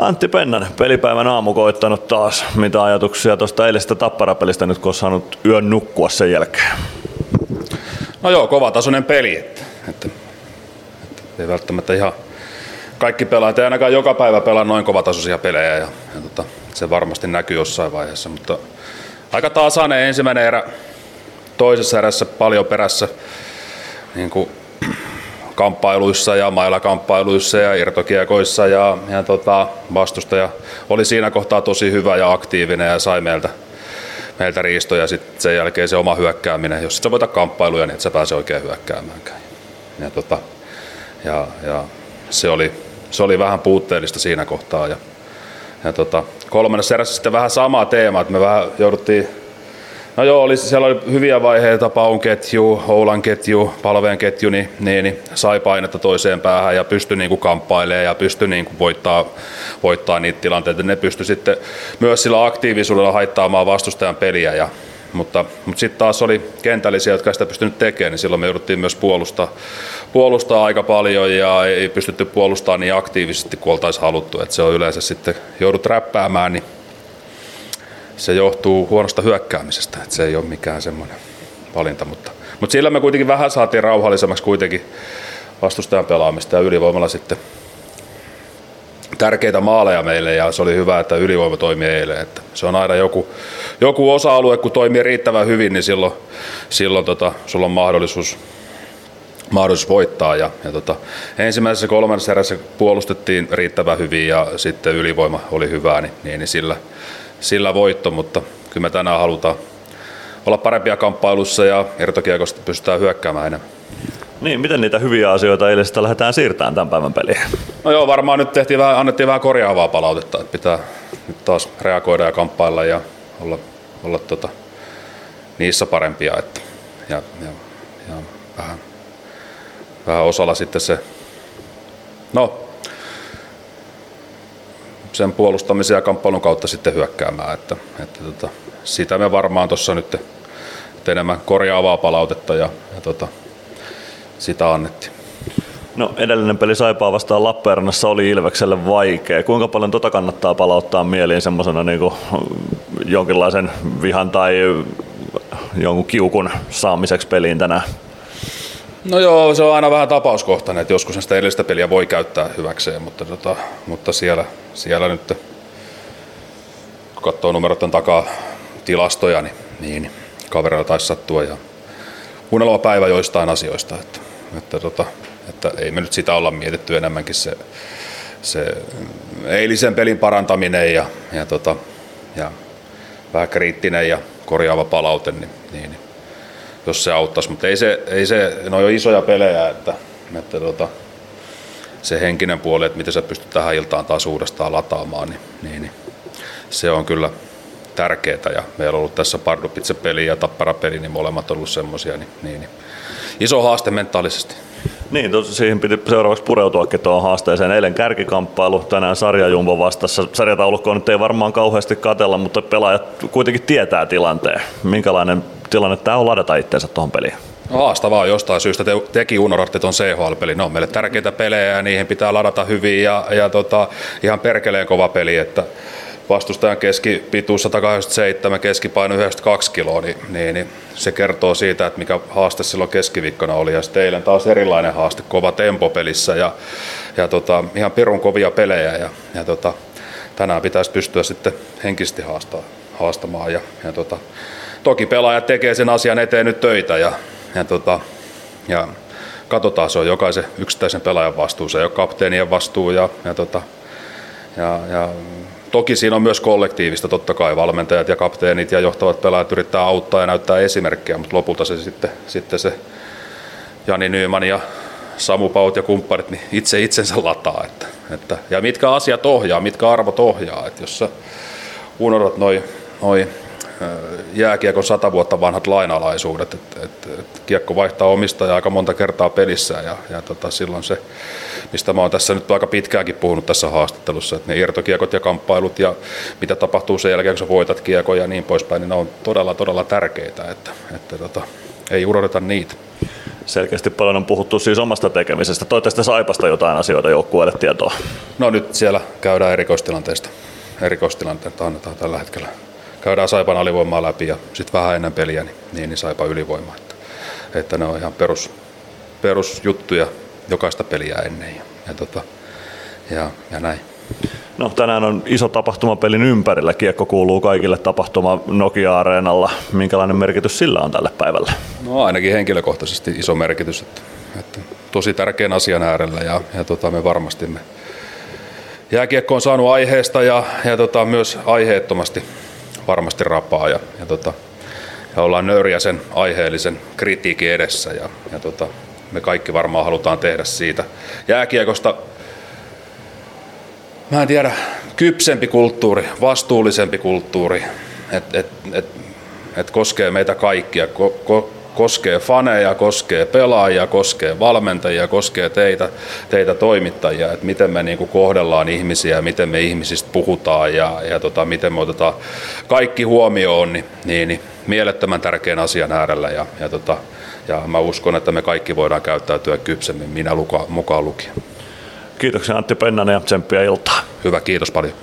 Antti Pennanen, pelipäivän aamu koittanut taas. Mitä ajatuksia tuosta eilisestä tapparapelistä nyt, kun saanut yön nukkua sen jälkeen? No joo, kovatasoinen peli. Että, että, että ei välttämättä ihan kaikki pelaajat, ei ainakaan joka päivä pelaa noin kovatasoisia pelejä ja, ja tota, se varmasti näkyy jossain vaiheessa, mutta aika tasainen ensimmäinen erä, toisessa erässä paljon perässä niin kuin kamppailuissa ja mailakamppailuissa ja irtokiekoissa ja, ja tota, vastustaja oli siinä kohtaa tosi hyvä ja aktiivinen ja sai meiltä, meiltä riistoja sitten sen jälkeen se oma hyökkääminen. Jos et sä voita kamppailuja, niin et sä pääse oikein hyökkäämäänkään. Ja, tota, ja, ja se, oli, se oli vähän puutteellista siinä kohtaa. Ja, ja tota, kolmannessa erässä sitten vähän sama teema, että me vähän jouduttiin No joo, oli, siellä oli hyviä vaiheita, Paun ketju, Oulan ketju, Palveen ketju, niin, niin, niin sai painetta toiseen päähän ja pystyi niin kuin kamppailemaan ja pystyi niin kuin voittaa, voittaa niitä tilanteita. Ne pystyi sitten myös sillä aktiivisuudella haittaamaan vastustajan peliä ja mutta, mutta sitten taas oli kentällisiä, jotka sitä pystynyt tekemään, niin silloin me jouduttiin myös puolustaa, puolustaa aika paljon ja ei pystytty puolustamaan niin aktiivisesti kuin oltaisiin haluttu. Et se on yleensä sitten, joudut räppäämään, niin se johtuu huonosta hyökkäämisestä, että se ei ole mikään semmoinen valinta, mutta, mutta sillä me kuitenkin vähän saatiin rauhallisemmaksi kuitenkin vastustajan pelaamista ja ylivoimalla sitten tärkeitä maaleja meille ja se oli hyvä, että ylivoima toimi eilen. Että se on aina joku, joku osa-alue, kun toimii riittävän hyvin, niin silloin, silloin tota, sulla on mahdollisuus, mahdollisuus voittaa. Ja, ja tota, ensimmäisessä kolmannessa erässä puolustettiin riittävän hyvin ja sitten ylivoima oli hyvää, niin, niin, niin sillä, sillä voitto, mutta kyllä me tänään halutaan olla parempia kamppailussa ja irtokiekosta pystytään hyökkäämään enemmän. Niin, miten niitä hyviä asioita eilisestä lähdetään siirtämään tämän päivän peliin? No joo, varmaan nyt tehtiin vähän, annettiin vähän korjaavaa palautetta, että pitää nyt taas reagoida ja kamppailla ja olla, olla tota, niissä parempia. Että, ja, ja, ja vähän, vähän osalla sitten se, no sen puolustamisen ja kamppailun kautta sitten hyökkäämään. Että, että tota, sitä me varmaan tuossa nyt enemmän korjaavaa palautetta ja, ja tota, sitä annettiin. No edellinen peli Saipaa vastaan Lappeenrannassa oli Ilvekselle vaikea. Kuinka paljon tota kannattaa palauttaa mieliin semmoisena niin jonkinlaisen vihan tai jonkun kiukun saamiseksi peliin tänään? No joo, se on aina vähän tapauskohtainen, että joskus sitä edellistä peliä voi käyttää hyväkseen, mutta, tota, mutta siellä, siellä nyt, kun katsoo numeroiden takaa tilastoja, niin, niin kavereilla taisi sattua ja kuunnella päivä joistain asioista, että, että, tota, että ei me nyt sitä olla mietitty enemmänkin se, se eilisen pelin parantaminen ja, ja, tota, ja vähän kriittinen ja korjaava palaute, niin, niin jos se auttaisi, mutta ei se, ei se ne on jo isoja pelejä, että, että tota, se henkinen puoli, että miten sä pystyt tähän iltaan taas uudestaan lataamaan, niin, niin, niin se on kyllä tärkeää ja meillä on ollut tässä Pardupitse-peli ja Tappara-peli, niin molemmat on ollut semmoisia, niin, niin, niin iso haaste mentaalisesti. Niin, tos, siihen piti seuraavaksi pureutuakin tuohon haasteeseen. Eilen kärkikamppailu, tänään sarjajumbo vastassa. Sarjataulukkoon nyt ei varmaan kauheasti katella, mutta pelaajat kuitenkin tietää tilanteen. Minkälainen tilanne tämä on ladata itseensä tuohon peliin? No haastavaa jostain syystä. Te, teki unohdatte tuon CHL-peli. Ne on meille tärkeitä pelejä ja niihin pitää ladata hyvin ja, ja tota, ihan perkeleen kova peli. Että vastustajan keskipituus 187, keskipaino 92 kiloa, niin, niin, niin, se kertoo siitä, että mikä haaste silloin keskiviikkona oli. Ja sitten eilen taas erilainen haaste, kova tempo pelissä ja, ja tota, ihan pirun kovia pelejä. Ja, ja tota, tänään pitäisi pystyä sitten henkisesti haastaa, haastamaan. Ja, ja tota, toki pelaajat tekee sen asian eteen nyt töitä ja, ja, tota, ja katsotaan, se on jokaisen yksittäisen pelaajan vastuu, se ole kapteenien vastuu ja, ja, tota, ja, ja Toki siinä on myös kollektiivista, totta kai valmentajat ja kapteenit ja johtavat pelaajat yrittää auttaa ja näyttää esimerkkejä, mutta lopulta se sitten, sitten se Jani Nyyman ja Samu Paut ja kumppanit niin itse itsensä lataa. Että, että, ja mitkä asiat ohjaa, mitkä arvot ohjaa. Että jos sä unohdat noin noi jääkiekon sata vuotta vanhat lainalaisuudet, että et, et kiekko vaihtaa omistajaa aika monta kertaa pelissä ja, ja tota, silloin se, mistä mä oon tässä nyt aika pitkäänkin puhunut tässä haastattelussa, että ne irtokiekot ja kamppailut ja mitä tapahtuu sen jälkeen, kun sä voitat kiekon ja niin poispäin, niin ne on todella, todella tärkeitä, että, että tota, ei unohdeta niitä. Selkeästi paljon on puhuttu siis omasta tekemisestä. Toivottavasti Saipasta jotain asioita joukkueelle tietoa. No nyt siellä käydään erikoistilanteesta. Erikoistilanteesta annetaan tällä hetkellä. Käydään Saipan alivoimaa läpi ja sitten vähän ennen peliä niin, niin, niin Saipa ylivoimaa. Että, että ne on ihan perus, perusjuttuja jokaista peliä ennen ja, ja, tota, ja, ja näin. No, tänään on iso tapahtuma pelin ympärillä. Kiekko kuuluu kaikille tapahtuma Nokia-areenalla. Minkälainen merkitys sillä on tälle päivälle? No ainakin henkilökohtaisesti iso merkitys. Että, että tosi tärkeän asian äärellä ja, ja tota, me varmasti me jääkiekko on saanut aiheesta ja, ja tota, myös aiheettomasti varmasti rapaa ja, ja, tota, ja ollaan nöyriä sen aiheellisen kritiikin edessä ja, ja tota, me kaikki varmaan halutaan tehdä siitä jääkiekosta. Mä en tiedä, kypsempi kulttuuri, vastuullisempi kulttuuri, että et, et, et koskee meitä kaikkia, ko, ko, koskee faneja, koskee pelaajia, koskee valmentajia, koskee teitä, teitä toimittajia, että miten me niinku kohdellaan ihmisiä, miten me ihmisistä puhutaan ja, ja tota, miten me otetaan kaikki huomioon, niin, niin, niin mielettömän tärkeän asian äärellä ja, ja, tota, ja mä uskon, että me kaikki voidaan käyttäytyä kypsemmin, minä luka, mukaan lukien. Kiitoksia Antti Pennanen ja tsemppiä iltaa. Hyvä, kiitos paljon.